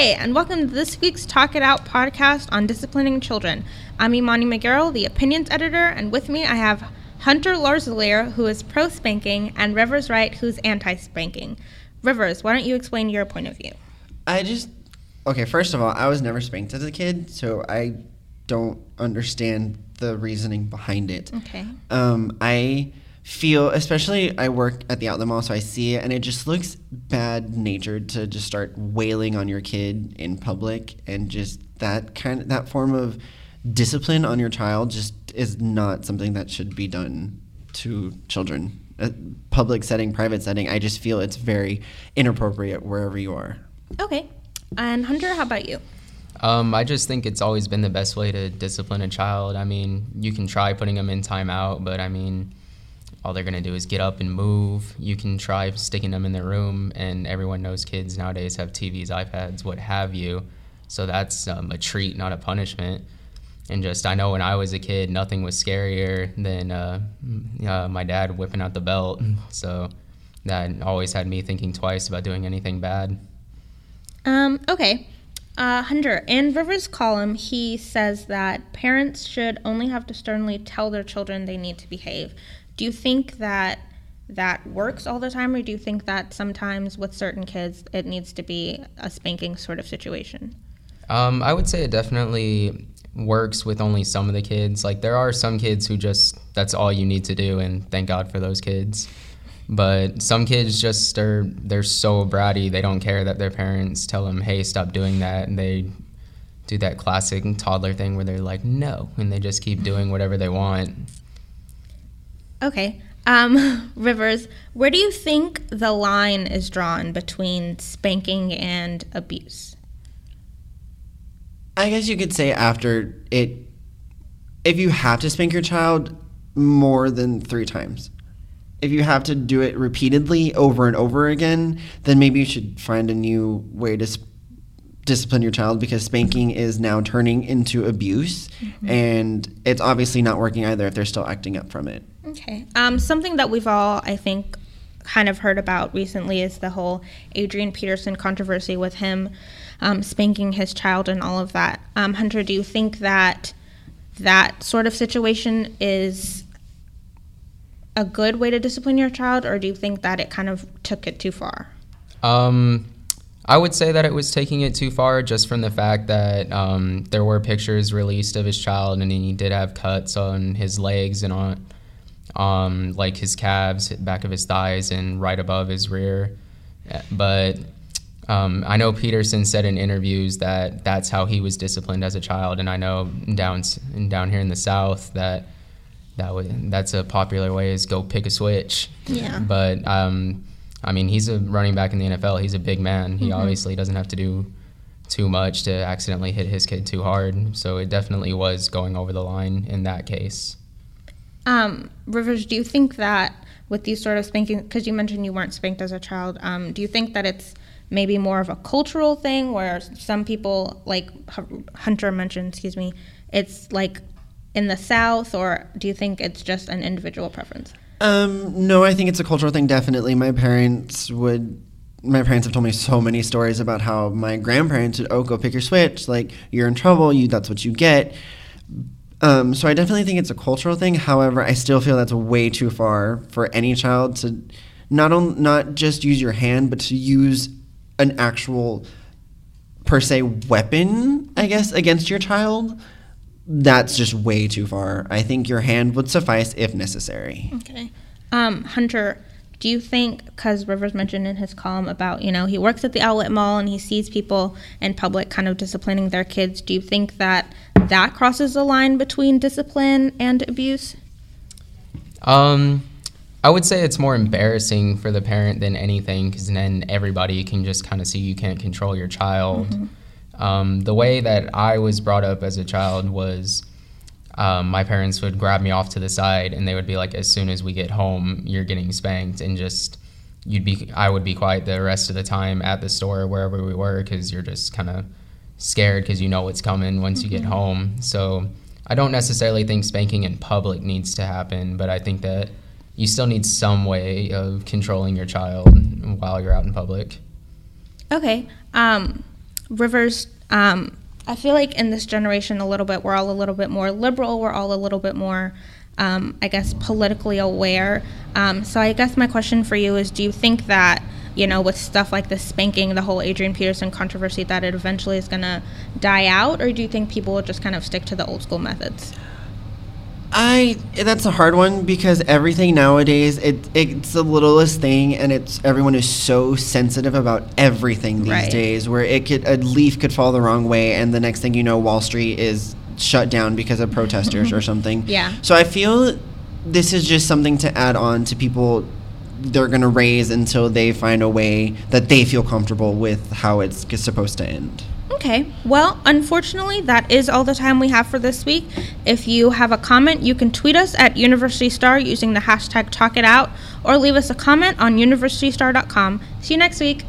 and welcome to this week's Talk It Out podcast on disciplining children. I'm Imani McGarrell, the opinions editor, and with me I have Hunter Larzalier, who is pro spanking, and Rivers Wright, who's anti spanking. Rivers, why don't you explain your point of view? I just okay. First of all, I was never spanked as a kid, so I don't understand the reasoning behind it. Okay. Um, I feel, especially I work at the outlet mall, so I see it, and it just looks bad natured to just start wailing on your kid in public, and just that kind of that form of discipline on your child just is not something that should be done to children. A public setting, private setting, I just feel it's very inappropriate wherever you are. Okay. And Hunter, how about you? Um, I just think it's always been the best way to discipline a child. I mean, you can try putting them in timeout, but I mean, all they're gonna do is get up and move. You can try sticking them in their room, and everyone knows kids nowadays have TVs, iPads, what have you. So that's um, a treat, not a punishment. And just, I know when I was a kid, nothing was scarier than uh, uh, my dad whipping out the belt. So that always had me thinking twice about doing anything bad. Um, okay. Uh, Hunter, in Rivers' column, he says that parents should only have to sternly tell their children they need to behave. Do you think that that works all the time, or do you think that sometimes with certain kids it needs to be a spanking sort of situation? Um, I would say it definitely works with only some of the kids. Like there are some kids who just that's all you need to do, and thank God for those kids. But some kids just are they're so bratty they don't care that their parents tell them, "Hey, stop doing that," and they do that classic toddler thing where they're like, "No," and they just keep doing whatever they want. Okay. Um, Rivers, where do you think the line is drawn between spanking and abuse? I guess you could say after it, if you have to spank your child more than three times, if you have to do it repeatedly over and over again, then maybe you should find a new way to sp- discipline your child because spanking is now turning into abuse mm-hmm. and it's obviously not working either if they're still acting up from it. Okay. Um, something that we've all, I think, kind of heard about recently is the whole Adrian Peterson controversy with him um, spanking his child and all of that. Um, Hunter, do you think that that sort of situation is a good way to discipline your child, or do you think that it kind of took it too far? Um, I would say that it was taking it too far just from the fact that um, there were pictures released of his child and he did have cuts on his legs and on um, like his calves, back of his thighs, and right above his rear. But um, I know Peterson said in interviews that that's how he was disciplined as a child, and I know down down here in the South that that would that's a popular way is go pick a switch. Yeah. But um, I mean, he's a running back in the NFL. He's a big man. He mm-hmm. obviously doesn't have to do too much to accidentally hit his kid too hard. So it definitely was going over the line in that case. Um, Rivers, do you think that with these sort of spanking, because you mentioned you weren't spanked as a child, um, do you think that it's maybe more of a cultural thing where some people, like Hunter mentioned, excuse me, it's like in the South, or do you think it's just an individual preference? Um, no, I think it's a cultural thing. Definitely, my parents would. My parents have told me so many stories about how my grandparents would, oh, go pick your switch. Like you're in trouble. You that's what you get. Um, so I definitely think it's a cultural thing. However, I still feel that's way too far for any child to not on, not just use your hand, but to use an actual per se weapon, I guess, against your child. That's just way too far. I think your hand would suffice if necessary. Okay. Um, Hunter, do you think, because Rivers mentioned in his column about, you know, he works at the outlet mall and he sees people in public kind of disciplining their kids, do you think that that crosses the line between discipline and abuse? Um, I would say it's more embarrassing for the parent than anything because then everybody can just kind of see you can't control your child. Mm-hmm. Um, the way that I was brought up as a child was um, my parents would grab me off to the side and they would be like, as soon as we get home, you're getting spanked, and just you'd be, I would be quiet the rest of the time at the store wherever we were because you're just kind of scared because you know what's coming once mm-hmm. you get mm-hmm. home. So I don't necessarily think spanking in public needs to happen, but I think that you still need some way of controlling your child while you're out in public. Okay. Um, Rivers, um, I feel like in this generation, a little bit, we're all a little bit more liberal. We're all a little bit more, um, I guess, politically aware. Um, so I guess my question for you is: Do you think that you know, with stuff like the spanking, the whole Adrian Peterson controversy, that it eventually is going to die out, or do you think people will just kind of stick to the old school methods? I that's a hard one because everything nowadays it it's the littlest thing and it's everyone is so sensitive about everything these Right. days where it could a leaf could fall the wrong way and the next thing you know Wall Street is shut down because of protesters or something. Yeah. So I feel this is just something to add on to people they're going to raise until they find a way that they feel comfortable with how it's supposed to end. Okay. Well, unfortunately, that is all the time we have for this week. If you have a comment, you can tweet us at University Star using the hashtag TalkItOut or leave us a comment on universitystar.com. See you next week.